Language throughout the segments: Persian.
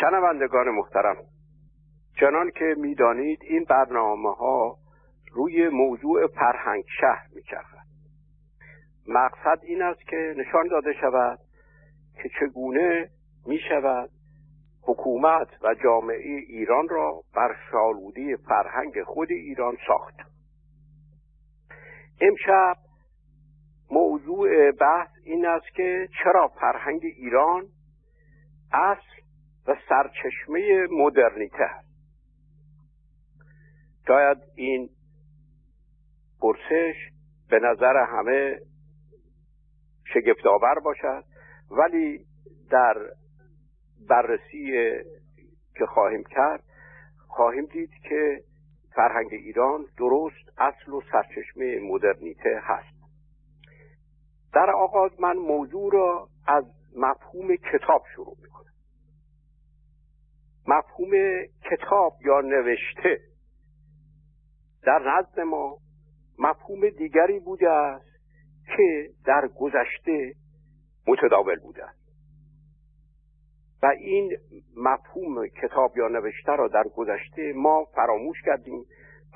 شنوندگان محترم چنان که می‌دانید این برنامه ها روی موضوع فرهنگ شهر میچرخد مقصد این است که نشان داده شود که چگونه می شود حکومت و جامعه ایران را بر شالودی فرهنگ خود ایران ساخت. امشب موضوع بحث این است که چرا فرهنگ ایران اصل و سرچشمه مدرنیته است شاید این پرسش به نظر همه شگفتآور باشد ولی در بررسی که خواهیم کرد خواهیم دید که فرهنگ ایران درست اصل و سرچشمه مدرنیته هست. در آغاز من موضوع را از مفهوم کتاب شروع می‌کنم. مفهوم کتاب یا نوشته. در نزد ما مفهوم دیگری بوده است که در گذشته متداول بوده است. و این مفهوم کتاب یا نوشته را در گذشته ما فراموش کردیم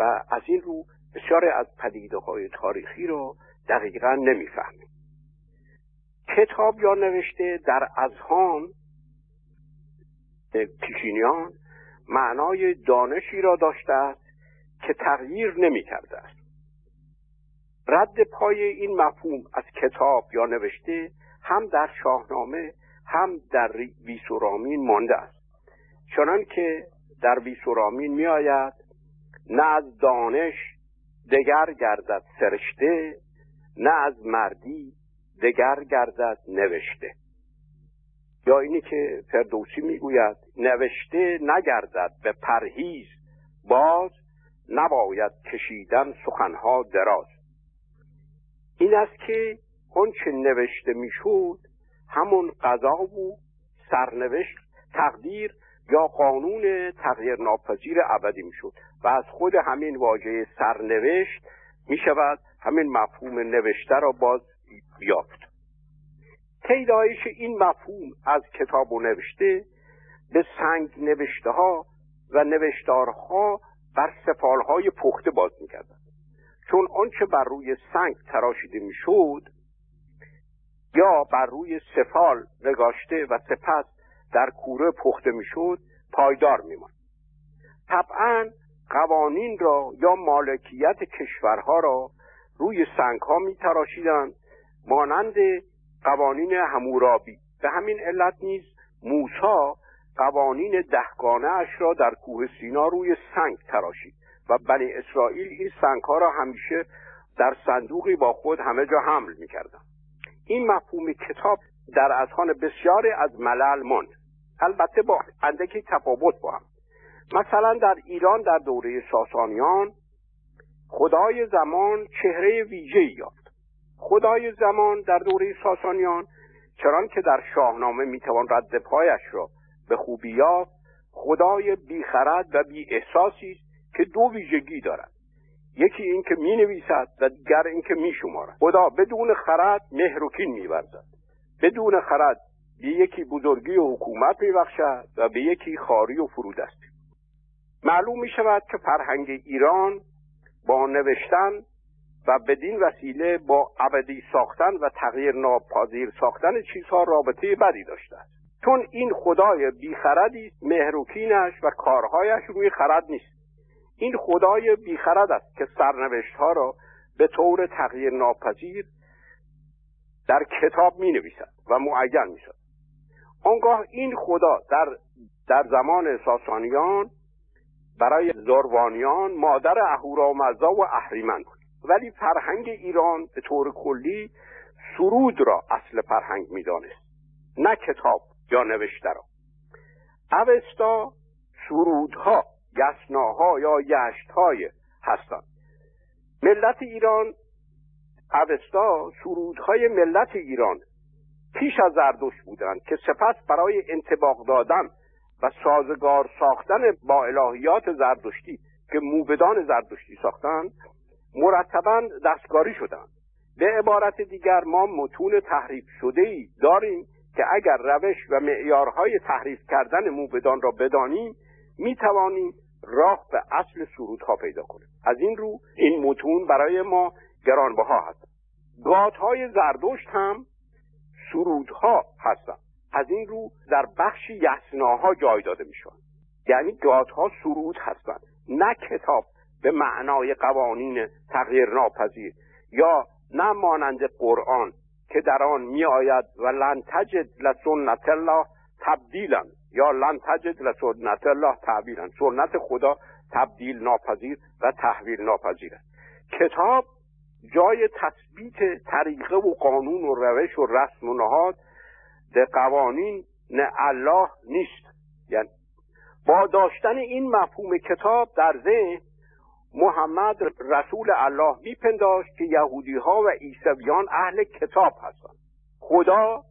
و از این رو بسیاری از پدیده های تاریخی را دقیقا نمی‌فهمیم. کتاب یا نوشته در اذهان پیشینیان معنای دانشی را داشته است که تغییر نمی کرده است. رد پای این مفهوم از کتاب یا نوشته هم در شاهنامه هم در ویسورامین مانده است. چنان که در ویسورامین می آید نه از دانش دگر گردد سرشته نه از مردی دگر گردد نوشته. یا اینی که فردوسی می‌گوید نوشته نگردد به پرهیز باز نباید کشیدن سخنها دراز. این است که آنچه نوشته می‌شد همون قضا و سرنوشت تقدیر یا قانون تغییر ناپذیر ابدی می‌شد و از خود همین واژه سرنوشت می شود همین مفهوم نوشته را باز یافت. پیدایش این مفهوم از کتاب و نوشته به سنگ نوشته ها و نوشتارها بر سفالهای پخته باز می‌کردند. چون آنچه بر روی سنگ تراشیده می‌شد یا بر روی سفال نگاشته و سپس در کوره پخته می‌شد پایدار میماند. طبعا قوانین را یا مالکیت کشورها را روی سنگ ها می مانند قوانین همورابی. به همین علت نیز موسا قوانین دهگانه اش را در کوه سینا روی سنگ تراشید و بنی اسرائیل این سنگ ها را همیشه در صندوقی با خود همه جا حمل می‌کردند. این مفهوم کتاب در اذهان بسیاری از ملل ماند. البته با اندکی تفاوت با هم. مثلا در ایران در دوره ساسانیان خدای زمان چهره ویژه یافت. خدای زمان در دوره ساسانیان چران که در شاهنامه می‌توان رد پایش را به خوبی یافت خدای بیخرد و بی احساسی است که دو ویژگی دارد. یکی این که می نویسد و دیگر این که می شمارد خدا بدون خرد مهر و کین می بدون خرد به یکی بزرگی و حکومت می بخشد و به یکی خاری و فرود است معلوم می شود که فرهنگ ایران با نوشتن و بدین وسیله با ابدی ساختن و تغییر ناپذیر ساختن چیزها رابطه بدی داشته چون این خدای بیخردی است مهروکینش و کارهایش روی خرد نیست. این خدای بیخرد است که سرنوشت ها را به طور تغییر ناپذیر در کتاب می نویسد و معین می شد آنگاه این خدا در, در زمان ساسانیان برای زروانیان مادر اهورامزدا و اهریمن بود. ولی فرهنگ ایران به طور کلی سرود را اصل فرهنگ می‌دانست. نه کتاب یا نوشته را اوستا سرودها یسناها یا یشتهای هستند. ملت ایران اوستا سرودهای ملت ایران پیش از زردوش بودند که سپس برای انتباق دادن و سازگار ساختن با الهیات زردشتی که موبدان زردشتی ساختند مرتبا دستکاری شدند. به عبارت دیگر ما متون تحریف شده ای داریم که اگر روش و معیارهای تحریف کردن موبدان را بدانیم می توانیم راه به اصل سرودها پیدا کنیم. از این رو این متون برای ما گرانبها هست. گاتهای زردشت هم سرودها هستند از این رو در بخش یسناها جای داده می شود یعنی گاتها سرود هستند نه کتاب به معنای قوانین تغییر ناپذیر یا نه مانند قرآن که در آن می آید و لن تجد لسنت الله تبدیلا یا لن تجد لسنت الله تعبیلا سنت خدا تبدیل ناپذیر و تحویل ناپذیر است. کتاب جای تثبیت طریقه و قانون و روش و رسم و نهاد به قوانین نه الله نیست. یعنی با داشتن این مفهوم کتاب در ذهن محمد رسول الله میپنداشت که یهودی ها و عیسویان اهل کتاب هستند. خدا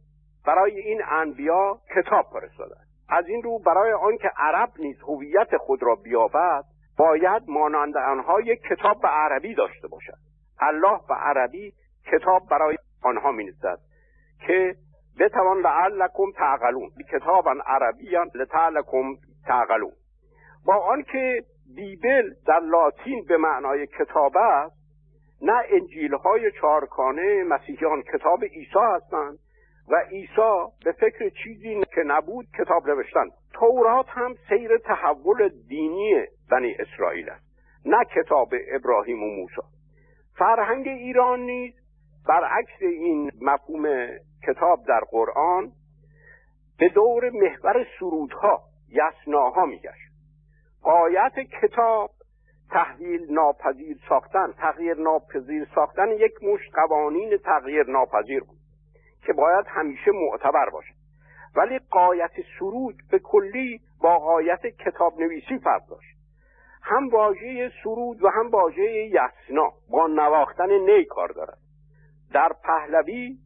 برای این انبیا کتاب فرستاده. از این رو برای آنکه عرب نیز هویت خود را بیابد باید مانند آنها یک کتاب به عربی داشته باشد. الله به عربی کتاب برای آنها مینزد که بتوان لعلکم تعقلون. کتابا عربیا لتعلکم تعقلون. با آنکه بیبل در لاتین به معنای کتاب است. نه انجیل های چارکانه مسیحیان کتاب عیسی هستند و عیسی به فکر چیزی که نبود کتاب نوشتن. تورات هم سیر تحول دینی بنی اسرائیل است نه کتاب ابراهیم و موسی. فرهنگ ایران نیز برعکس این مفهوم کتاب در قرآن به دور محور سرودها یسناها میگشت. قایت کتاب تحویل ناپذیر ساختن. تغییر ناپذیر ساختن یک مشت قوانین تغییر ناپذیر بود که باید همیشه معتبر باشد. ولی قایت سرود به کلی با قایت کتاب نویسی فرق داشت. هم واژه سرود و هم واژه یسنا با نواختن نی کار دارد در پهلوی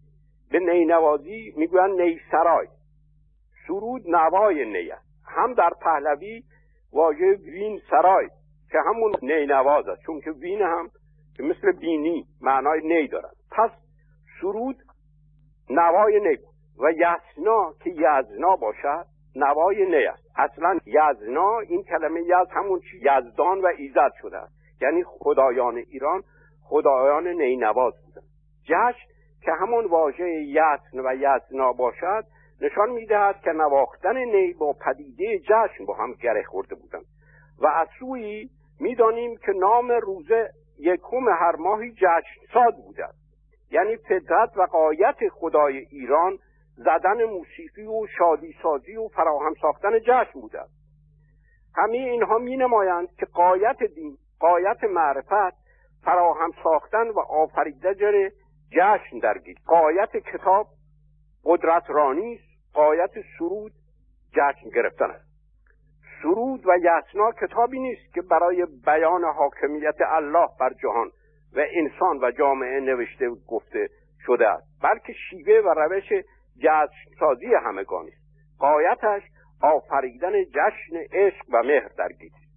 به نینوازی می‌گویند نیسرای. سرود نوای نی است هم در پهلوی واژه وین سرای که همون نینواز است چون که وین هم که مثل بینی معنای نی دارد پس سرود نوای نی و یسنا که یزنا باشد نوای نی است. اصلا یزنا این کلمه یز همون چی؟ یزدان و ایزد شده است. یعنی خدایان ایران خدایان نینواز بودن. جشن که همون واژه یسن و یزنا باشد نشان می‌دهد که نواختن نی با پدیده جشن با هم گره خورده بودند. و از سوی می‌دانیم که نام روزه یکم هر ماهی جشن ساز بوده یعنی فطرت و قایت خدای ایران زدن موسیقی و شادی سازی و فراهم ساختن جشن بوده همه اینها می نمایند که قایت دین قایت معرفت فراهم ساختن و آفریدن جشن درگیر قایت کتاب قدرت رانی است. قایت سرود جشن گرفتن است. سرود و یسنا کتابی نیست که برای بیان حاکمیت الله بر جهان و انسان و جامعه نوشته و گفته شده است. بلکه شیوه و روش جشن سازی همگانی است. قایتش آفریدن جشن عشق و مهر در گیتی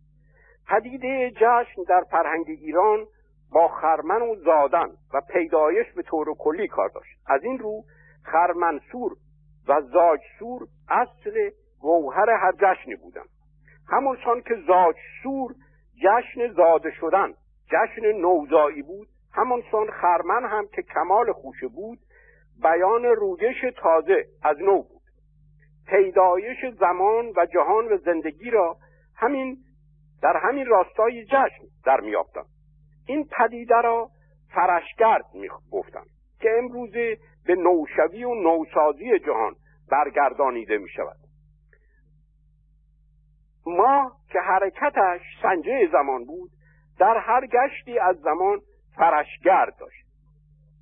پدیده جشن در فرهنگ ایران با خرمن و زادن و پیدایش به طور کلی کار داشت. از این رو خرمنسور و زاجسور اصل گوهر هر جشنی بودن همونسان که زاجسور جشن زاده شدن جشن نوزایی بود همانسان خرمن هم که کمال خوشه بود بیان رویش تازه از نو بود. پیدایش زمان و جهان و زندگی را همین در همین راستای جشن در میافتند این پدیده را فرشگرد گفتند که امروزه به نوشوی و نوسازی جهان برگردانیده می شود ما که حرکتش سنجه زمان بود در هر گشتی از زمان فرشگرد داشت.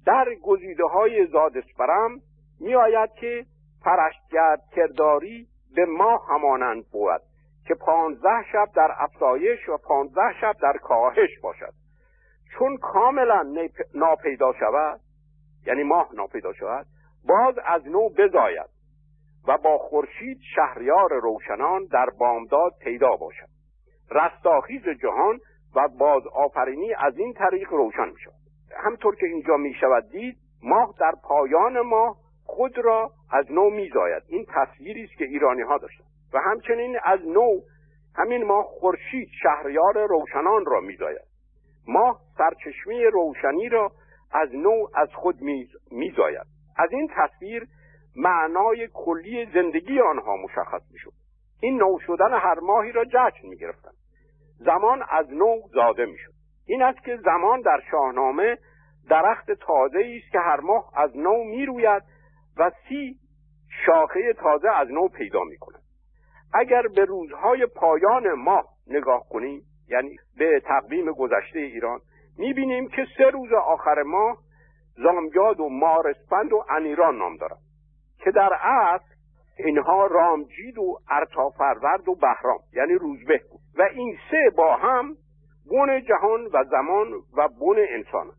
در گزیده های زادسپرم می آید که فرشگرد کرداری به ما همانند بود که پانزده شب در افزایش و پانزده شب در کاهش باشد. چون کاملا ناپیدا شود یعنی ماه ناپیدا شود باز از نو بزاید و با خورشید شهریار روشنان در بامداد پیدا باشد. رستاخیز جهان و باز آفرینی از این طریق روشن می شود همطور که اینجا می شود دید ماه در پایان ماه خود را از نو میزاید. این تصویری است که ایرانی ها داشتن. و همچنین از نو همین ماه خورشید شهریار روشنان را میزاید. ماه سرچشمه روشنی را از نو از خود میزاید. از این تصویر معنای کلی زندگی آنها مشخص می‌شد. این نو شدن هر ماهی را جشن می‌گرفتند. زمان از نو زاده می‌شد. این است که زمان در شاهنامه درخت تازه است که هر ماه از نو می‌روید و سی شاخه تازه از نو پیدا می کند اگر به روزهای پایان ماه نگاه کنیم یعنی به تقویم گذشته ایران می‌بینیم که سه روز آخر ماه زامجاد و مارسپند و انیران نام دارند که در اصل اینها رامجید و ارتافرورد و بهرام یعنی روزبه بود و این سه با هم بن جهان و زمان و بن انسان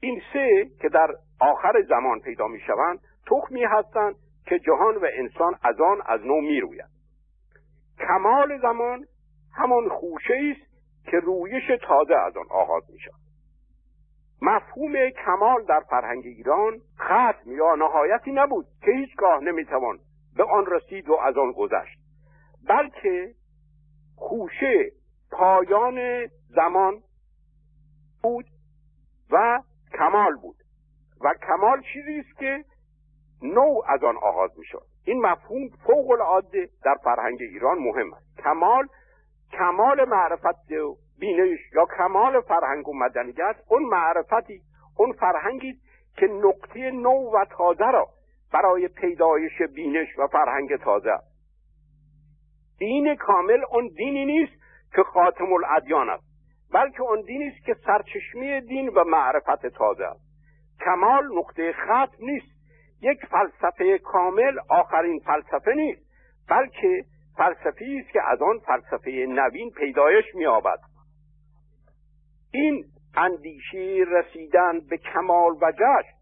این سه که در آخر زمان پیدا می شوند تخمی هستند که جهان و انسان از آن از نو می روید. کمال زمان همان خوشه است که رویش تازه از آن آغاز می شود مفهوم کمال در فرهنگ ایران ختم یا نهایتی نبود که هیچگاه نمی‌توان به آن رسید و از آن گذشت بلکه خوشه پایان زمان بود و کمال بود. و کمال چیزی است که نو از آن آغاز می شود این مفهوم فوق العاده در فرهنگ ایران مهم است. کمال کمال معرفت و بینش یا کمال فرهنگ و مدنیت اون معرفتی اون فرهنگی که نقطه نو و تازه را برای پیدایش بینش و فرهنگ تازه دین کامل اون دینی نیست که خاتم الادیان است بلکه اون دینی است که سرچشمه دین و معرفت تازه است. کمال نقطه ختم نیست یک فلسفه کامل آخرین فلسفه نیست بلکه فلسفی است که از آن فلسفه نوین پیدایش می‌یابد. این اندیشه رسیدن به کمال و جشن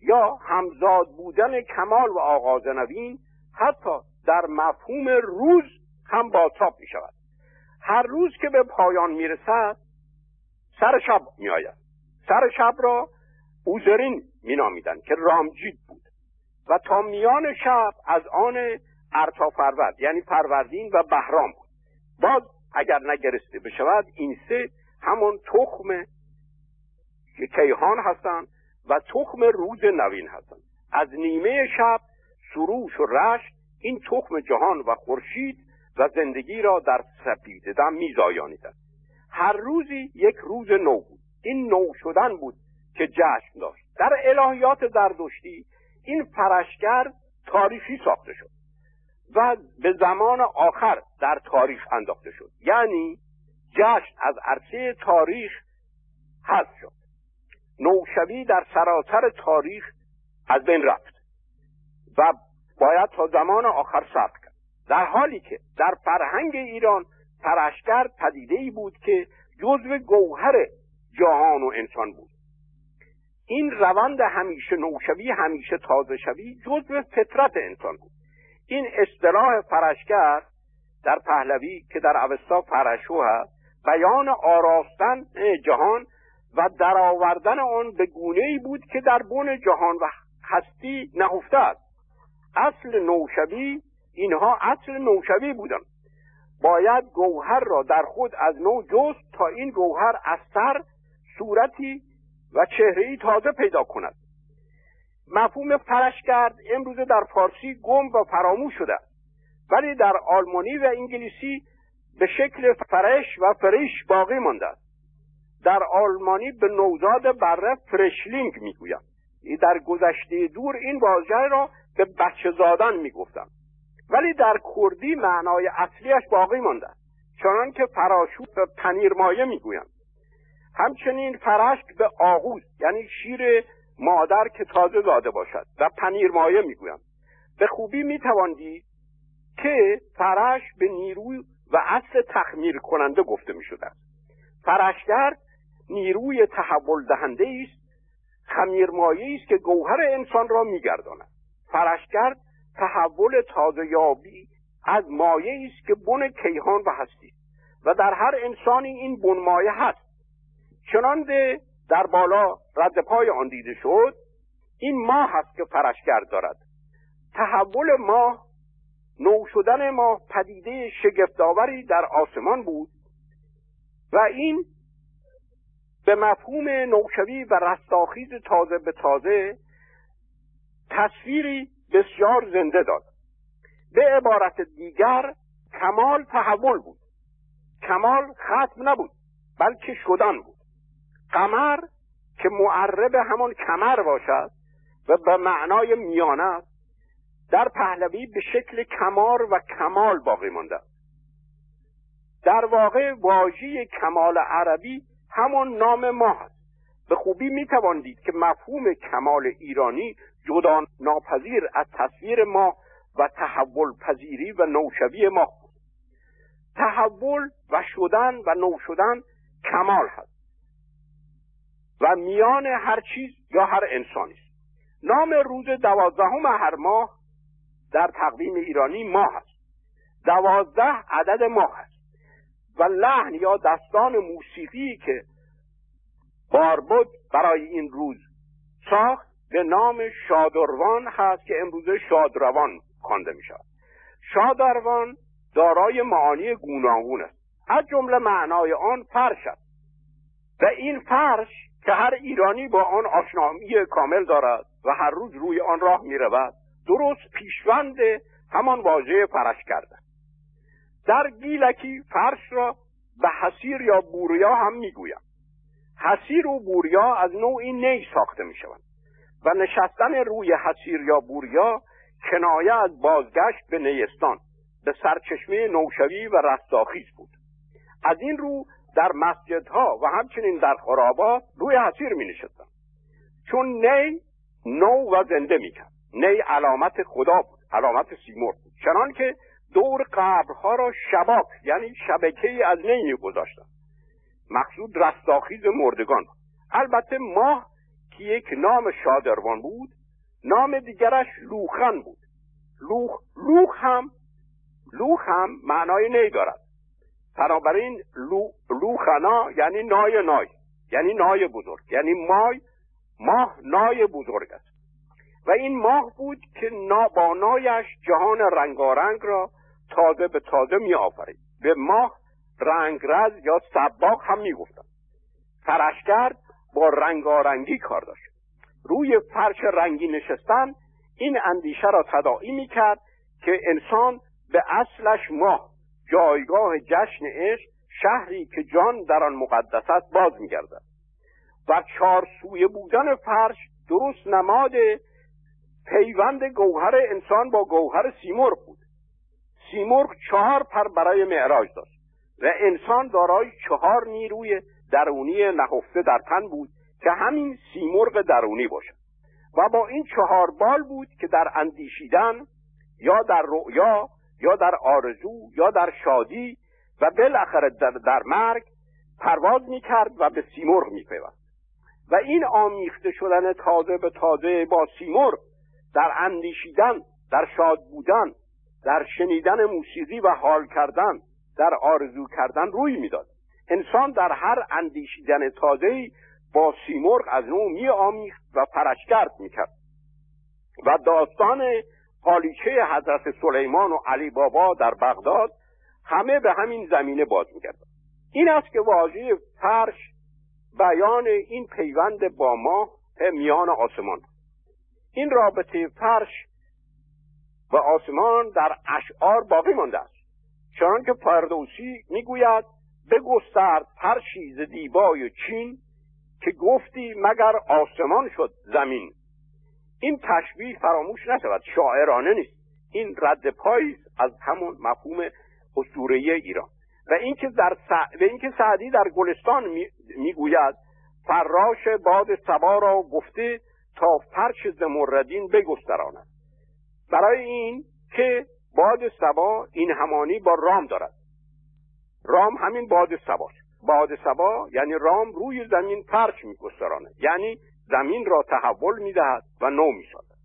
یا همزاد بودن کمال و آغاز نوین حتی در مفهوم روز هم بازتاب می شود هر روز که به پایان می رسد سر شب می آید سر شب را اوزرین می نامیدن که رامجید بود و تا میان شب از آن ارتا فرورد یعنی فروردین و بهرام بود. باز اگر نگرسته بشود این سه همون تخم کیهان هستند و تخم روز نوین هستند. از نیمه شب سروش و رشت این تخم جهان و خورشید و زندگی را در سپیددم میزایانیدند. هر روزی یک روز نو بود. این نو شدن بود که جشن داشت. در الهیات زردشتی این فرشگر تاریخی ساخته شد. و به زمان آخر در تاریخ انداخته شد. یعنی جشن از عرصه تاریخ حذف شد. نوشوی در سراسر تاریخ از بین رفت و باید تا زمان آخر ثبت کرد. در حالی که در فرهنگ ایران پرشگر پدیده ای بود که جزو گوهر جهان و انسان بود. این روند همیشه نوشوی همیشه تازه شوی جزو فطرت انسان بود. این اصطلاح فرشگر در پهلوی که در اوستا فرشو هست بیان آراستن جهان و درآوردن آن به گونه ای بود که در بن جهان و هستی نهفته است اصل نوشوی اینها اصل نوشوی بودن. باید گوهر را در خود از نو جست تا این گوهر از سر صورتی و چهره تازه پیدا کند. مفهوم فرشگرد امروز در فارسی گم و فراموش شده. ولی در آلمانی و انگلیسی به شکل فرش و فریش باقی مانده است. در آلمانی به نوزاد بره فرشلینگ می‌گویم. در گذشته دور این واژه را به بچه زادن می‌گفتم. ولی در کردی معنای اصلیش باقی مانده چنان که فراشوت به پنیر مایه می‌گویم. همچنین فرشک به آغوز یعنی شیر مادر که تازه زاده باشد و پنیر مایه می‌گویم. به خوبی میتواندید که فرش به نیروی و اصل تخمیر کننده گفته می شده فرشگر نیروی تحول دهنده است خمیرمایه است که گوهر انسان را میگرداند. فرشگر تحول تازه یابی از مایه است که بن کیهان و هستی و در هر انسانی این بن مایه هست. چنانده در بالا رد پای آن دیده شد این ماه هست که فرشگر دارد. تحول ما نو شدن ما پدیده شگفتآوری در آسمان بود و این به مفهوم نوشوی و رستاخیز تازه به تازه تصویری بسیار زنده داد. به عبارت دیگر کمال تحول بود. کمال ختم نبود بلکه شدن بود. قمر که معرب همان کمر باشد و به معنای میانه است در پهلوی به شکل کمار و کمال باقی مانده در واقع واژه کمال عربی همون نام ما هست. به خوبی می‌توان دید که مفهوم کمال ایرانی جدا ناپذیر از تصویر ما و تحول پذیری و نوشوی ما. تحول و شدن و نو شدن کمال هست. و میان هر چیز یا هر انسانی است. نام روز دوازدهم هر ماه در تقویم ایرانی ماه است. دوازده عدد ماه است. و لحن یا دستان موسیقی که باربد برای این روز ساخت به نام شادروان هست که امروزه شادروان خوانده می شود شادروان دارای معانی گوناگون است. از جمله معنای آن فرش است. و این فرش که هر ایرانی با آن آشنایی کامل دارد و هر روز روی آن راه می رود درست پیشوند همان واژه فرش کرده. در گیلکی فرش را به حسیر یا بوریا هم می‌گویم. حسیر و بوریا از نوعی نی ساخته می شوند و نشستن روی حسیر یا بوریا کنایه از بازگشت به نیستان به سرچشمه نوشوی و رستاخیز بود. از این رو در مسجدها و همچنین در خرابات روی حسیر می نشستن چون نی نو و زنده می کرد نی علامت خدا بود علامت سیمور بود. چنان که دور قبرها را شباک یعنی شبکه از نی گذاشتن مقصود رستاخیز مردگان بود. البته ماه که یک نام شادروان بود نام دیگرش لوخن بود. لوخ لوخ هم لوخ هم معنای نی دارد. بنابراین لو، لوخنا یعنی نای نای یعنی نای بزرگ یعنی مای ماه نای بزرگ است. و این ماه بود که نا با نایش جهان رنگارنگ را تازه به تازه می آفرید به ماه رنگرز یا سباق هم می گفتن فرشگرد با رنگارنگی کار داشت. روی فرش رنگی نشستن این اندیشه را تداعی می کرد که انسان به اصلش ماه جایگاه جشن عشق شهری که جان در آن مقدس است باز میگردد. و چهار سوی بودن فرش درست نماد پیوند گوهر انسان با گوهر سیمرغ بود. سیمرغ چهار پر برای معراج داشت و انسان دارای چهار نیروی درونی نهفته در تن بود که همین سیمرغ درونی باشد. و با این چهار بال بود که در اندیشیدن یا در رؤیا یا در آرزو یا در شادی و بالاخره در, در مرگ پرواز می‌کرد و به سیمرغ میپیوست. و این آمیخته شدن تازه به تازه با سیمرغ در اندیشیدن در شاد بودن در شنیدن موسیقی و حال کردن در آرزو کردن روی می‌داد. انسان در هر اندیشیدن تازه با سیمرغ از نو می آمیخت و پرشگرد می‌کرد. و داستان پالیچه حضرت سلیمان و علی بابا در بغداد همه به همین زمینه باز می‌کرد این است که واژه فرش بیان این پیوند با ما میان آسمان. این رابطه فرش و آسمان در اشعار باقی مانده است. چنان که فردوسی می‌گوید بگسترد فرشی ز دیبای چین که گفتی مگر آسمان شد زمین؟ این تشبیه فراموش نشود شاعرانه نیست. این رد پای از همون مفهوم اسطوره ایران. و اینکه در و اینکه سعدی در گلستان می‌گوید فراش باد سبا را گفته تا فرش زمردین بگستراند. برای این که باد سبا این همانی با رام دارد. رام همین باد سباست باد سبا یعنی رام روی زمین فرش میگسترانه یعنی زمین را تحول می‌دهد و نو می‌سازد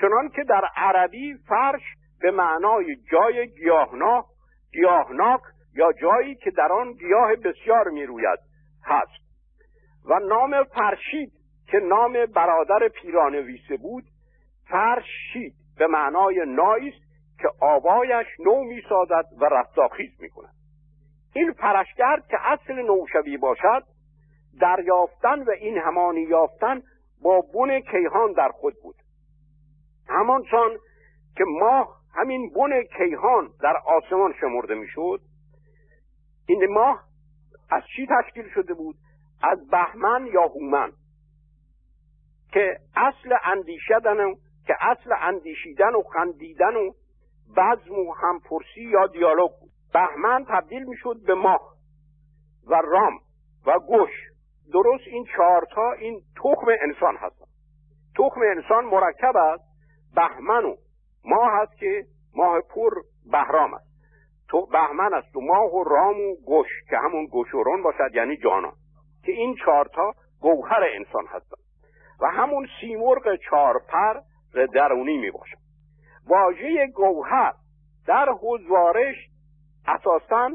چنان که در عربی فرش به معنای جای گیاهناک گیاهناک یا جایی که در آن گیاه بسیار می‌روید هست. و نام فرشید که نام برادر پیرانویسه بود فرشید به معنای نایی است که آوایش نو می‌سازد و رستاخیز می‌کند. این پرشگرد که اصل نوشوی باشد دریافتن و این همانی یافتن با بن کیهان در خود بود. همانچان که ماه همین بن کیهان در آسمان شمرده می‌شد این ماه از چی تشکیل شده بود؟ از بهمن یا هومن؟ که اصل اندیشیدن و که اصل اندیشیدن و خندیدن و بزم و همپرسی یا دیالوگ بود. بهمن تبدیل می‌شد به ماه و رام و گوش. درست این چهارتا این تخم انسان هستن تخم انسان مرکب است بهمن و ماه هست که ماه پور بهرام است. تو بهمن است و ماه و رام و گوش که همون گوشورون باشد یعنی جانان که این چهارتا گوهر انسان هستند. و همون سیمرغ چهارپر درونی می باشد. واژه گوهر در حضوارش اساسا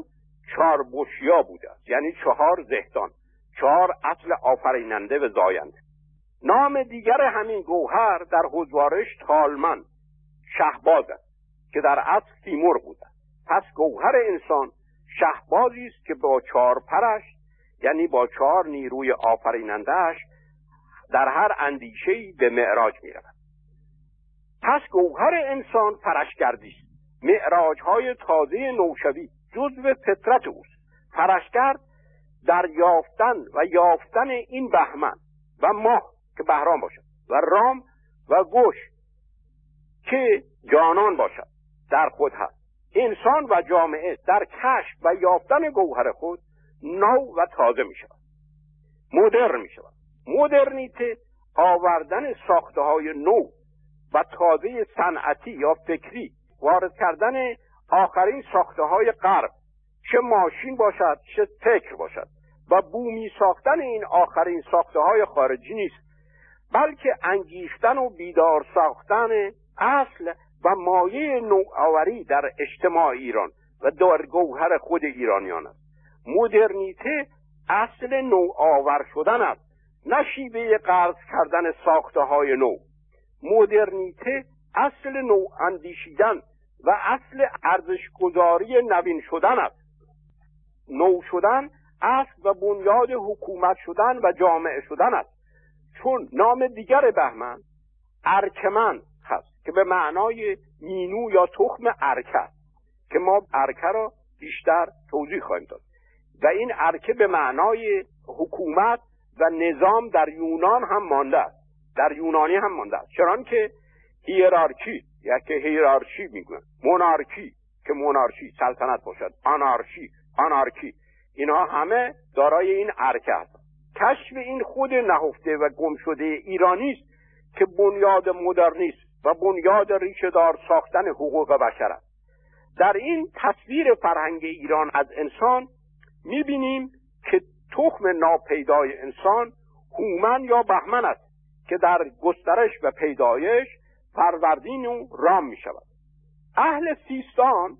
چهار بوشیا بوده است. یعنی چهار زهدان. چهار اصل آفریننده و زاینده نام دیگر همین گوهر در حضوارش تالمن شهباز است که در اصل تیمور بوده. پس گوهر انسان شهبازی است که با چهار پرش یعنی با چهار نیروی آفرینندهش در هر اندیشهی به معراج می رود. پس گوهر انسان پرشگردی است. معراج های تازه نوشوی جزو فطرت اوست. پرشگرد در یافتن و یافتن این بهمن و ماه که بهرام باشد و رام و گوش که جانان باشد در خود هست. انسان و جامعه در کشف و یافتن گوهر خود نو و تازه می شود. مدرن می شود. مدرنیته آوردن ساخته های نو و تازه صنعتی یا فکری وارد کردن آخرین ساخته های غرب چه ماشین باشد چه فکر باشد و بومی ساختن این آخرین ساخته های خارجی نیست بلکه انگیختن و بیدار ساختن اصل و مایه نوآوری در اجتماع ایران و در گوهر خود ایرانیان است. مدرنیته اصل نوآور شدن است نه شیوه قرض کردن ساخته های نو. مدرنیته اصل نو اندیشیدن و اصل ارزشگذاری نوین شدن است. نو شدن اصل و بنیاد حکومت شدن و جامعه شدن است. چون نام دیگر بهمن ارکمن هست که به معنای مینو یا تخم ارکه است که ما ارکه را بیشتر توضیح خواهیم داد. و این ارکه به معنای حکومت و نظام در یونان هم مانده است. در یونانی هم مانده است. چرا که هیرارکی یا که هیرارشی میگن مونارکی که مونارشی سلطنت باشد آنارشی آنارکی. اینها همه دارای این ارکه هست کشف این خود نهفته و گمشده ایرانی است که بنیاد مدرنیست و بنیاد ریشهدار ساختن حقوق بشر است. در این تصویر فرهنگ ایران از انسان می‌بینیم که تخم ناپیدای انسان هومن یا بهمن است که در گسترش و پیدایش فروردین و رام می شود اهل سیستان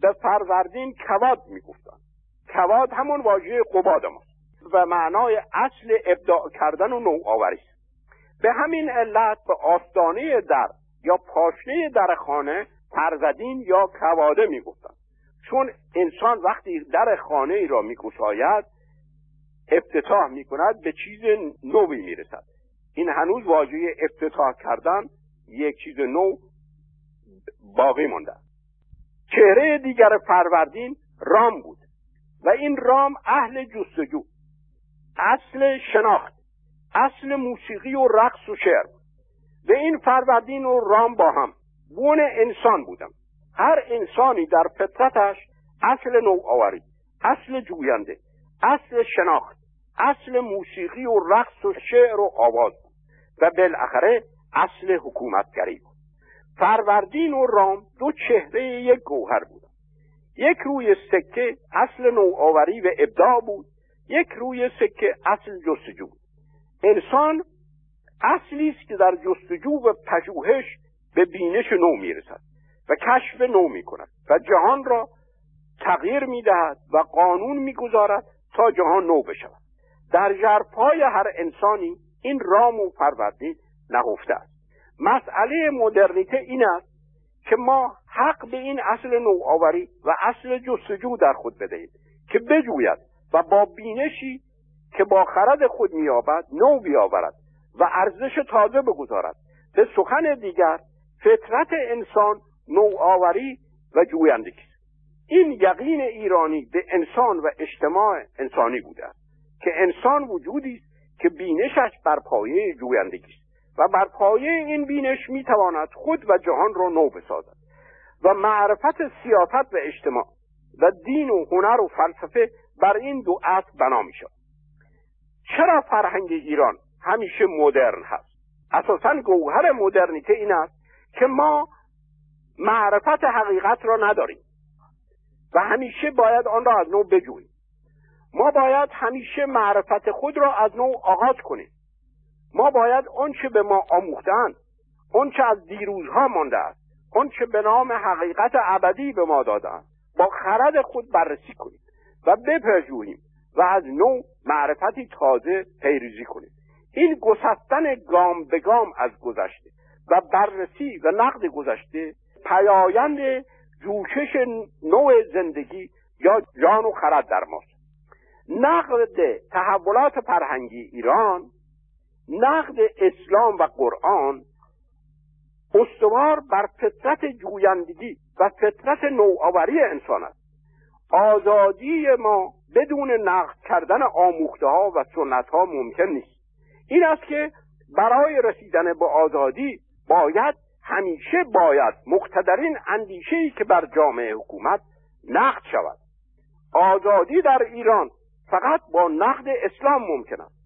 به فروردین کواد می گفتن کواد همون واژه قباد ماست و معنای اصل ابداع کردن و نوآوری. است به همین علت به آستانه در یا پاشنه در خانه فرزدین یا کواده می گفتن چون انسان وقتی در خانه ای را میگشاید افتتاح می کند به چیز نوی می رسد این هنوز واژه افتتاح کردن یک چیز نو باقی مانده چهره دیگر فروردین رام بود و این رام اهل جستجو اصل شناخت اصل موسیقی و رقص و شعر و این فروردین و رام با هم بون انسان بودم. هر انسانی در فطرتش اصل نوآوری اصل جوینده اصل شناخت اصل موسیقی و رقص و شعر و آواز بود. و بالاخره اصل حکومتگری فروردین و رام دو چهره یک گوهر بودن یک روی سکه اصل نوآوری و ابداع بود. یک روی سکه اصل جستجو بود. انسان اصلی است که در جستجو و پژوهش به بینش نو می‌رسد و کشف نو می‌کند و جهان را تغییر می‌دهد و قانون می‌گذارد تا جهان نو بشود. در جرپای هر انسانی این رام و فروردین نهفته است. مسئله مدرنیته این است که ما حق به این اصل نوآوری و اصل جستجو در خود بدهیم که بجوید و با بینشی که با خرد خود مییابد نو بیاورد و ارزش تازه بگذارد به سخن دیگر فطرت انسان نوآوری و جویندگی این یقین ایرانی به انسان و اجتماع انسانی بوده است که انسان وجودی است که بینشش بر پایه جویندگی است. و بر پایه این بینش می‌تواند خود و جهان را نو بسازد و معرفت سیاست و اجتماع و دین و هنر و فلسفه بر این دو اصل بنا می شود چرا فرهنگ ایران همیشه مدرن هست؟ اساسا گوهر مدرنیته این است که ما معرفت حقیقت را نداریم و همیشه باید آن را از نو بجوییم. ما باید همیشه معرفت خود را از نو آغاز کنیم. ما باید آنچه به ما آموختند آنچه از دیروزها مانده است آنچه به نام حقیقت ابدی به ما دادند با خرد خود بررسی کنیم و بپژوهیم و از نو معرفتی تازه پیریزی کنیم. این گسستن گام به گام از گذشته و بررسی و نقد گذشته پیایند جوشش نوع زندگی یا جان و خرد در ماست. نقد تحولات فرهنگی ایران نقد اسلام و قرآن استوار بر فطرت جویندگی و فطرت نوآوری انسان است. آزادی ما بدون نقد کردن آموخته ها و سنت ها ممکن نیست. این است که برای رسیدن به آزادی باید همیشه باید مقتدرین اندیشه ای که بر جامعه حکومت نقد شود. آزادی در ایران فقط با نقد اسلام ممکن است.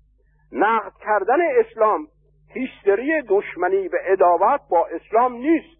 نقد کردن اسلام هیستری دشمنی و اداوت با اسلام نیست.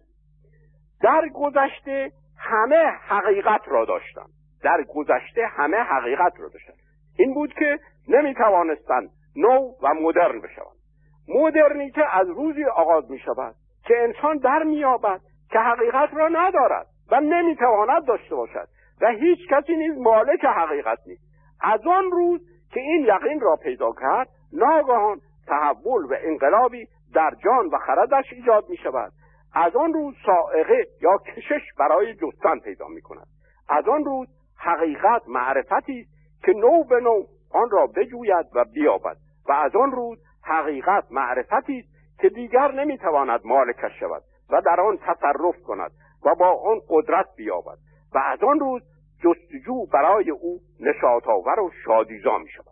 در گذشته همه حقیقت را داشتند. در گذشته همه حقیقت را داشتند. این بود که نمی توانستند نو و مدرن بشوند. مدرنیته از روزی آغاز می شود که انسان در میابد که حقیقت را ندارد و نمی‌تواند داشته باشد. و هیچ کسی نیز مالک حقیقت نیست. از آن روز که این یقین را پیدا کرد ناگهان تحول و انقلابی در جان و خردش ایجاد می شود از آن روز سائقه یا کشش برای جستن پیدا می کند از آن روز حقیقت معرفتی است که نو به نو آن را بجوید و بیابد و از آن روز حقیقت معرفتی است که دیگر نمی‌تواند مالکش شود و در آن تصرف کند و با آن قدرت بیابد و از آن روز جستجو برای او نشاطآور و شادیزا می شود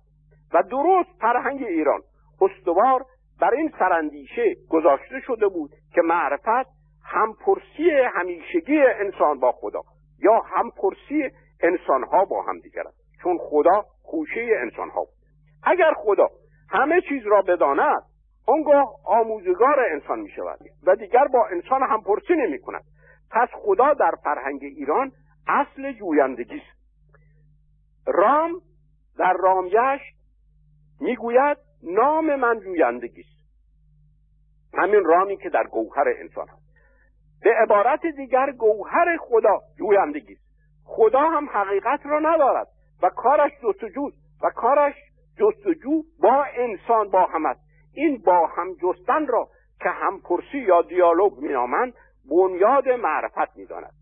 و درست فرهنگ ایران. استوار بر این سرندیشه گذاشته شده بود که معرفت همپرسی همیشگی انسان با خدا یا همپرسی انسانها با هم دیگر است. چون خدا خوشه انسانها بود. اگر خدا همه چیز را بداند آنگاه آموزگار انسان می شود و دیگر با انسان هم پرسی نمی کند. پس خدا در فرهنگ ایران اصل جویندگی است. رام در رامیشت می‌گوید نام من جویندگی است همین رامی که در گوهر انسان هست. به عبارت دیگر گوهر خدا جویندگی است خدا هم حقیقت را ندارد و کارش جستجوست و کارش جستجو با انسان با هم است. این با هم جستن را که همپرسی یا دیالوگ مینامند بنیاد معرفت می‌داند.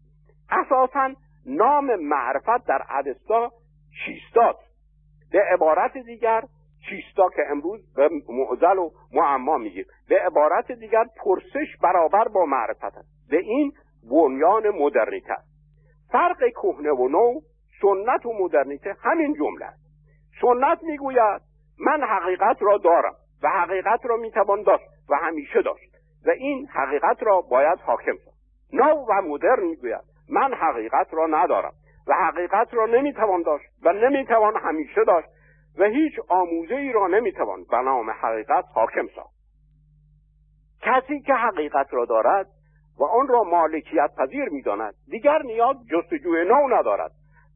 اساسا نام معرفت در ادستا چیستات به عبارت دیگر چیستا که امروز به معزل و معما میگیم. به عبارت دیگر پرسش برابر با معرفت است. به این بنیان مدرنیته است. فرق کهنه و نو سنت و مدرنیته همین جمله است. سنت می‌گوید من حقیقت را دارم و حقیقت را می‌توان داشت و همیشه داشت و این حقیقت را باید حاکم ساخت نو و مدرن می‌گوید من حقیقت را ندارم و حقیقت را نمی‌توان داشت و نمی‌توان همیشه داشت و هیچ آموزه ای را نمی‌توان به نام حقیقت حاکم ساخت. کسی که حقیقت را دارد و آن را مالکیت پذیر می‌داند دیگر نیاز جستجوی نو ندارد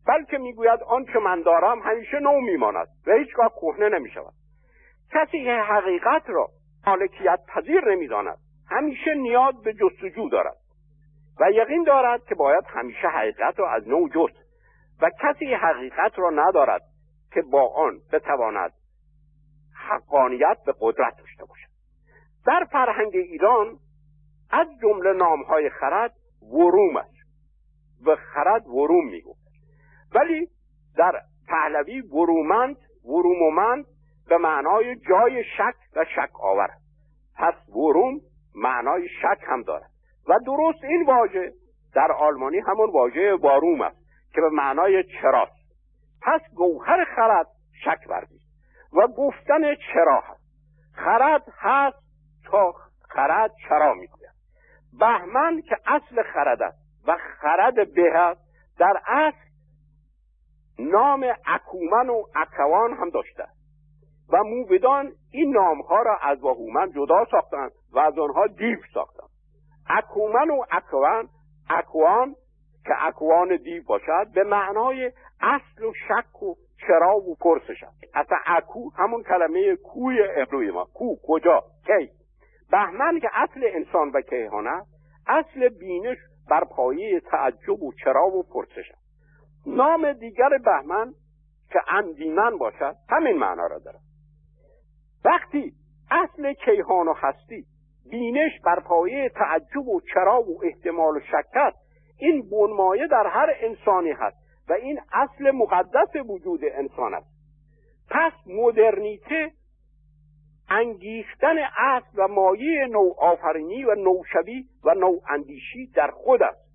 بلکه می‌گوید آنچه من دارم همیشه نو میماند و هیچگاه کهنه نمی‌شود. کسی که حقیقت را مالکیت پذیر نمی‌داند همیشه نیاز به جستجو دارد و یقین دارد که باید همیشه حقیقت را از نو جست و کسی حقیقت را ندارد که با آن بتواند حقانیت به قدرت داشته باشد. در فرهنگ ایران از جمله نامهای خرد وروم است و خرد وروم می‌گفت. ولی در پهلوی ورومند ورومومند به معنای جای شک و شک آور پس وروم معنای شک هم دارد. و درست این واژه در آلمانی همون واژه واروم است که به معنای چراست. پس گوهر خرد شک ورزی و گفتن چرا هست؟ خرد هست تا خرد چرا می‌گوید. بهمن که اصل خرد است و خرد به است در اصل نام اکومن و اکوان هم داشته و موبدان این نامها را از واهومن جدا ساختند و از آنها دیو ساختند. اکومن و اکوان اکوان که اکوان دیو باشد به معنای اصل و شک و چرا و پرسش است اصلا اکو همون کلمه کوی ابروی ما. کو کجا؟ کی؟ بهمن که اصل انسان و کیهان است اصل بینش بر پایه تعجب و چرا و پرسش است نام دیگر بهمن که اندیمن باشد همین معنا را دارد وقتی اصل کیهان و هستی بینش بر پایه تعجب و چرا و احتمال و شک است این بنمایه در هر انسانی هست. و این اصل مقدس وجود انسان است. پس مدرنیته انگیختن اصل و مایه نو آفرینی و نوشوی و نو اندیشی در خود است.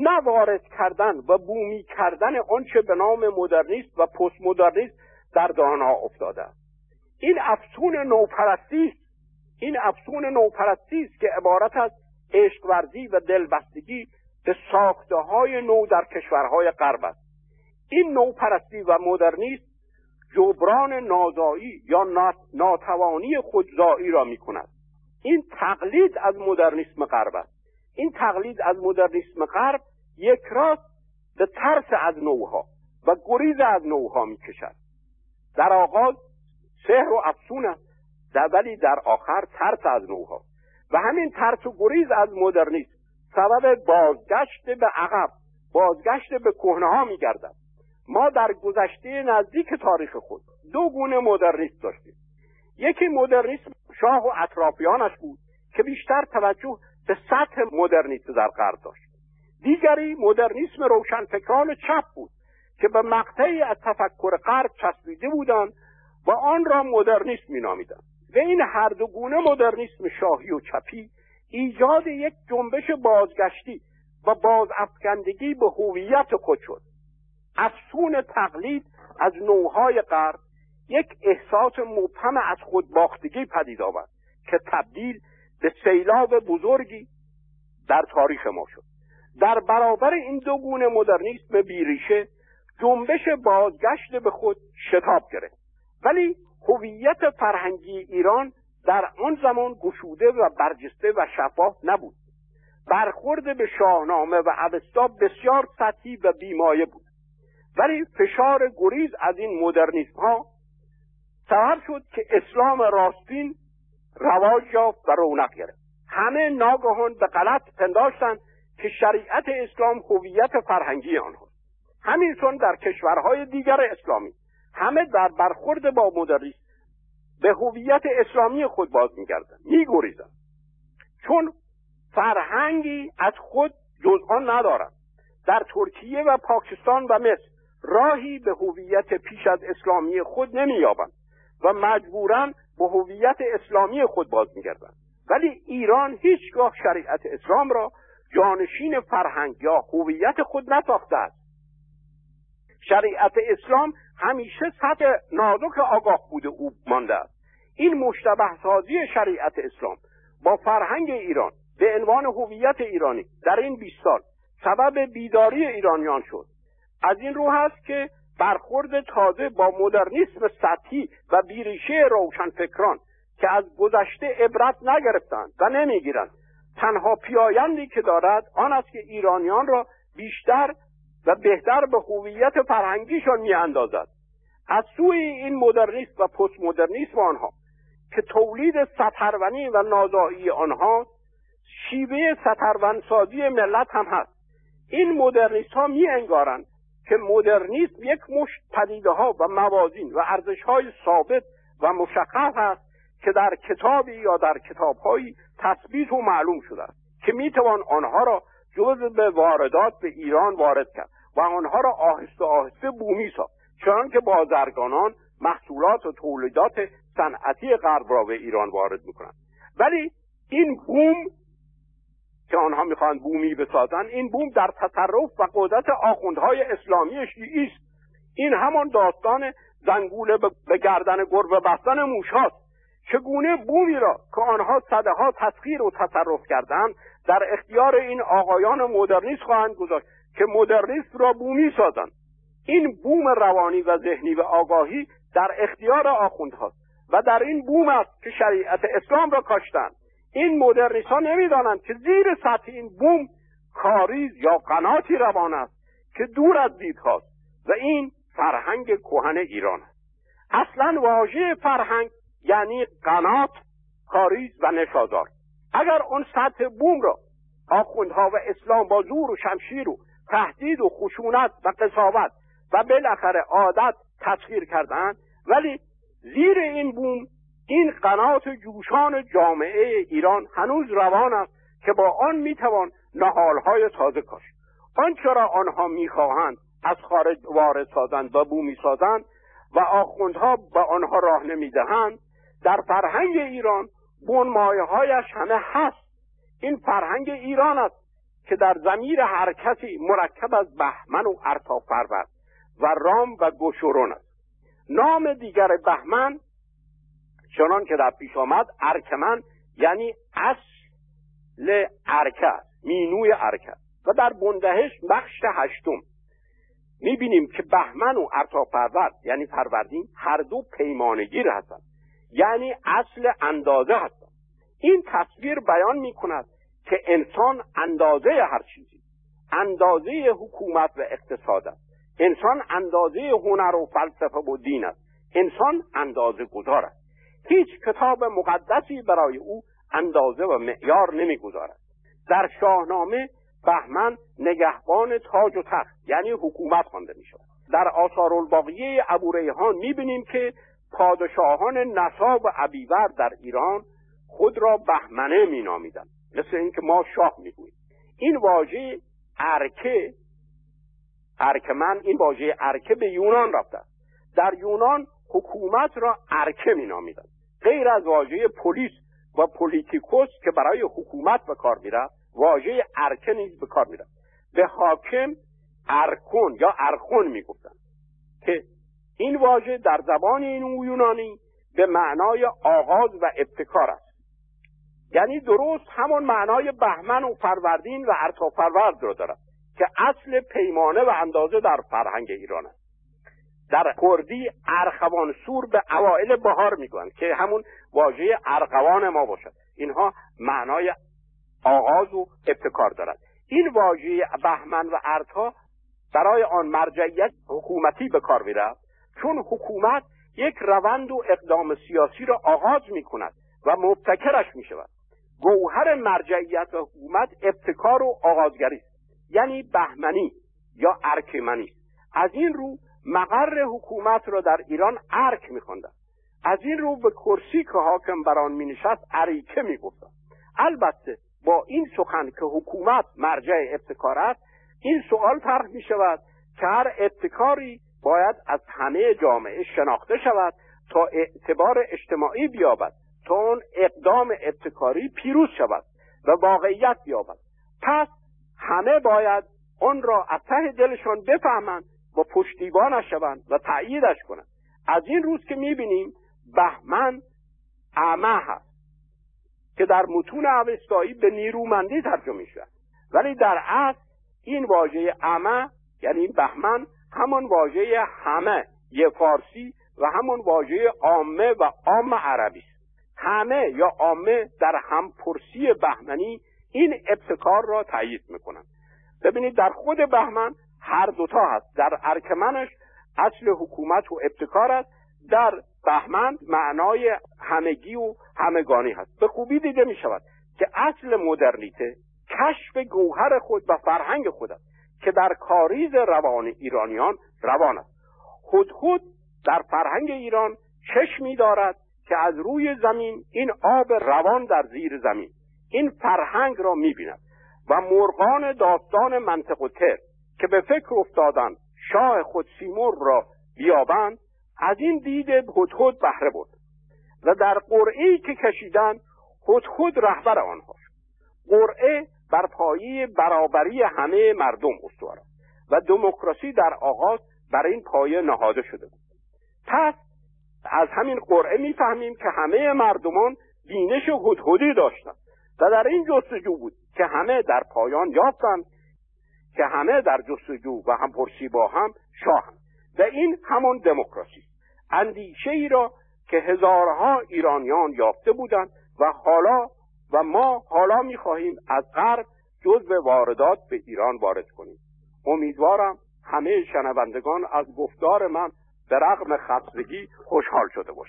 نه وارد کردن و بومی کردن آنچه به نام مدرنیست و پست مدرنیست در دانا افتاده است. این افسون نوپرستی است. این افسون نوپرستی است که عبارت از عشق ورزی و دلبستگی به ساخته های نو در کشورهای غرب است. این نوپرستی و مدرنیست جبران نازایی یا ناتوانی خودزایی را می کند این تقلید از مدرنیسم غرب است. این تقلید از مدرنیسم غرب یک راست به ترس از نوها و گریز از نوها می کشد در آغاز سحر و افسون است در ولی در آخر ترس از نوها. و همین ترس و گریز از مدرنیسم سبب بازگشت به عقب بازگشت به کهنه ها می گردد ما در گذشته نزدیک تاریخ خود دو گونه مدرنیست داشتیم. یکی مدرنیسم شاه و اطرافیانش بود که بیشتر توجه به سطح مدرنیسم در غرب داشت. دیگری مدرنیسم روشنفکران چپ بود که به مقطعی از تفکر غرب چسبیده بودند و آن را مدرنیسم مینامیدند. و این هر دو گونه مدرنیسم شاهی و چپی ایجاد یک جنبش بازگشتی و بازافکندگی به هویت خود شد. افسون تقلید از نوهای غرب یک احساس مبهم از خودباختگی پدید آورد که تبدیل به سیلاب بزرگی در تاریخ ما شد. در برابر این دو گونه مدرنیسم بیریشه جنبش بازگشت به خود شتاب گرفت. ولی هویت فرهنگی ایران در آن زمان گشوده و برجسته و شفاف نبود. برخورد به شاهنامه و اوستا بسیار سطحی و بیمایه بود. ولی فشار گریز از این مدرنیسم ها سبب شد که اسلام راستین رواج یافت و رونق گرفت. همه ناگهان به غلط پنداشتند که شریعت اسلام هویت فرهنگی آنها همینطور در کشورهای دیگر اسلامی همه در برخورد با مدرنیسم به هویت اسلامی خود باز میگردند میگریزند چون فرهنگی از خود جز آن ندارند در ترکیه و پاکستان و مصر راهی به هویت پیش از اسلامی خود نمییابند و مجبورا به هویت اسلامی خود باز میگردند ولی ایران هیچگاه شریعت اسلام را جانشین فرهنگ یا هویت خود نساخته است. شریعت اسلام همیشه سطح نازک آگاه بوده او مانده است. این مشتبه سازی شریعت اسلام با فرهنگ ایران به عنوان هویت ایرانی در این 20 سال سبب بیداری ایرانیان شد. از این رو هست که برخورد تازه با مدرنیسم سطحی و بیریشه روشنفکران که از گذشته عبرت نگرفتند و نمی‌گیرند تنها پیایندی که دارد آن است که ایرانیان را بیشتر و بهتر به هویت فرهنگیشان میاندازد. از سوی این مدرنیسم و پست مدرنیسم آنها که تولید سترونی و نازایی آنها شیوه سترونسازی ملت هم هست. این مدرنیست ها می انگارند که مدرنیسم یک مشت پدیده ها و موازین و ارزش های ثابت و مشخص است که در کتابی یا در کتابهایی تثبیت و معلوم شده است که می‌توان آنها را جز به واردات به ایران وارد کرد. و آنها را آهسته آهسته بومی ساخت. چون که بازرگانان محصولات و تولیدات صنعتی غرب را به ایران وارد می‌کنند. ولی این بوم که آنها می‌خواهند بومی بسازند این بوم در تصرف و قدرت آخوندهای اسلامی شیعی است. این همان داستان زنگوله به گردن گربه بستن موشاست چگونه بومی را که آنها صده ها تسخیر و تصرف کردند در اختیار این آقایان مدرنیست خواهند گذاشت. که مدرنیست را بومی سازند. این بوم روانی و ذهنی و آگاهی در اختیار آخوندهاست و در این بوم است که شریعت اسلام را کاشتند. این مدرنیست ها نمی‌دانند که زیر سطح این بوم کاریز یا قناتی روان است که دور از دید هاست و این فرهنگ کهن ایران است. اصلا واژه فرهنگ یعنی قنات کاریز و نشازار. اگر اون سطح بوم را آخوندها و اسلام با زور و شمشیر و تهدید و خشونت و قصاوت و بالاخره عادت تسخیر کردند ولی زیر این بوم این قنات جوشان جامعه ایران هنوز روان است که با آن می‌توان نهالهای تازه کاشت. آنچه را آنها می‌خواهند از خارج وارد سازند و بومی سازند و آخوندها به آنها راه نمی‌دهند در فرهنگ ایران بنمایه هایش همه هست. این فرهنگ ایران است که در زمیر هر کسی مرکب از بهمن و ارتافرود و رام و گشورون است. نام دیگر بهمن چنان که در پیش آمد ارکمن یعنی اصل ارکه مینوی ارکه و در بندهش بخش هشتم. می‌بینیم که بهمن و ارتافرود یعنی فروردین هر دو پیمانگیر هستند یعنی اصل اندازه هستند. این تصویر بیان می‌کند که انسان اندازه هر چیزی اندازه حکومت و اقتصاد است. انسان اندازه هنر و فلسفه و دین است. انسان اندازه گذار است. هیچ کتاب مقدسی برای او اندازه و معیار نمی‌گذارد. در شاهنامه بهمن نگهبان تاج و تخت یعنی حکومت خوانده می شود در آثار الباقیه ابو ریحان می بینیم که پادشاهان نصاب و عبیور در ایران خود را بهمنه می نامیدن. مثل اینکه ما شاه می گوییم این واژه ارکه ارکمن این واژه ارکه به یونان رفته در یونان حکومت را ارکه می نامیدن. غیر از واژه پلیس و پولیتیکوس که برای حکومت به کار می‌رفت واژه ارکه نیز به کار می‌رفت. به حاکم ارکون یا ارخون می‌گفتن که این واژه در زبان این یونانی به معنای آغاز و ابتکار است. یعنی درست همون معنای بهمن و فروردین و ارتافرورد را دارد که اصل پیمانه و اندازه در فرهنگ ایران است. در کردی ارخوان سور به اوائل بهار می‌گویند که همون واژه ارغوان ما باشد. اینها معنای آغاز و ابتکار دارد این واژه بهمن و ارتا برای آن مرجعیت حکومتی به کار می‌رفت چون حکومت یک روند و اقدام سیاسی را آغاز می کند و مبتکرش می شود گوهر مرجعیت حکومت ابتکار و آغازگری است. یعنی بهمنی یا ارکمنی. از این رو مقر حکومت را در ایران ارک میخواندند از این رو به کرسی که حاکم بر آن مینشست اریکه می‌گفتند البته با این سخن که حکومت مرجع ابتکار است این سوال طرح می شود که هر ابتکاری باید از همه جامعه شناخته شود تا اعتبار اجتماعی بیابد. تا اون اقدام ابتکاری پیروز شود و واقعیت بیابد پس همه باید اون را از ته دلشان بفهمند و پشتیبانش شوند و تأییدش کنند. از این روز که می‌بینیم بهمن اعمه هست که در متون اوستایی به نیرومندی ترجمه شد ولی در اصل این واژه اعمه یعنی بهمن همان واژه همه یه فارسی و همون واژه عامه و عام عربی است. همه یا عامه در همپرسی بهمنی این ابتکار را تایید می‌کنند. ببینید در خود بهمن هر دوتا هست. در ارکمنش اصل حکومت و ابتکار است. در بهمن معنای همگی و همگانی هست. به خوبی دیده می شود که اصل مدرنیته کشف گوهر خود و فرهنگ خود است که در کاریز روان ایرانیان روان است. خود خود در فرهنگ ایران چشمی دارد که از روی زمین این آب روان در زیر زمین این فرهنگ را می‌بیند و مرغان داستان منطق و تر که به فکر افتادن شاه خود سیمور را بیابند از این دید هدهد بهره برد و در قرعه که کشیدن هدهد رهبر آنها قرعه بر پایه برابری همه مردم استوار و دموکراسی در آغاز بر این پایه نهاده شده بود. پس از همین قرعه می‌فهمیم که همه مردمان بینش هدهدی داشتند و در این جستجو بود که همه در پایان یافتند که همه در جستجو و هم پرسی با هم شاهند. و این همون دموکراسی اندیشه ای را که هزارها ایرانیان یافته بودند و حالا و ما حالا می‌خواهیم از غرب جزء واردات به ایران وارد کنیم. امیدوارم همه شنوندگان از گفتار من به رغم خستگی خوشحال شده باشند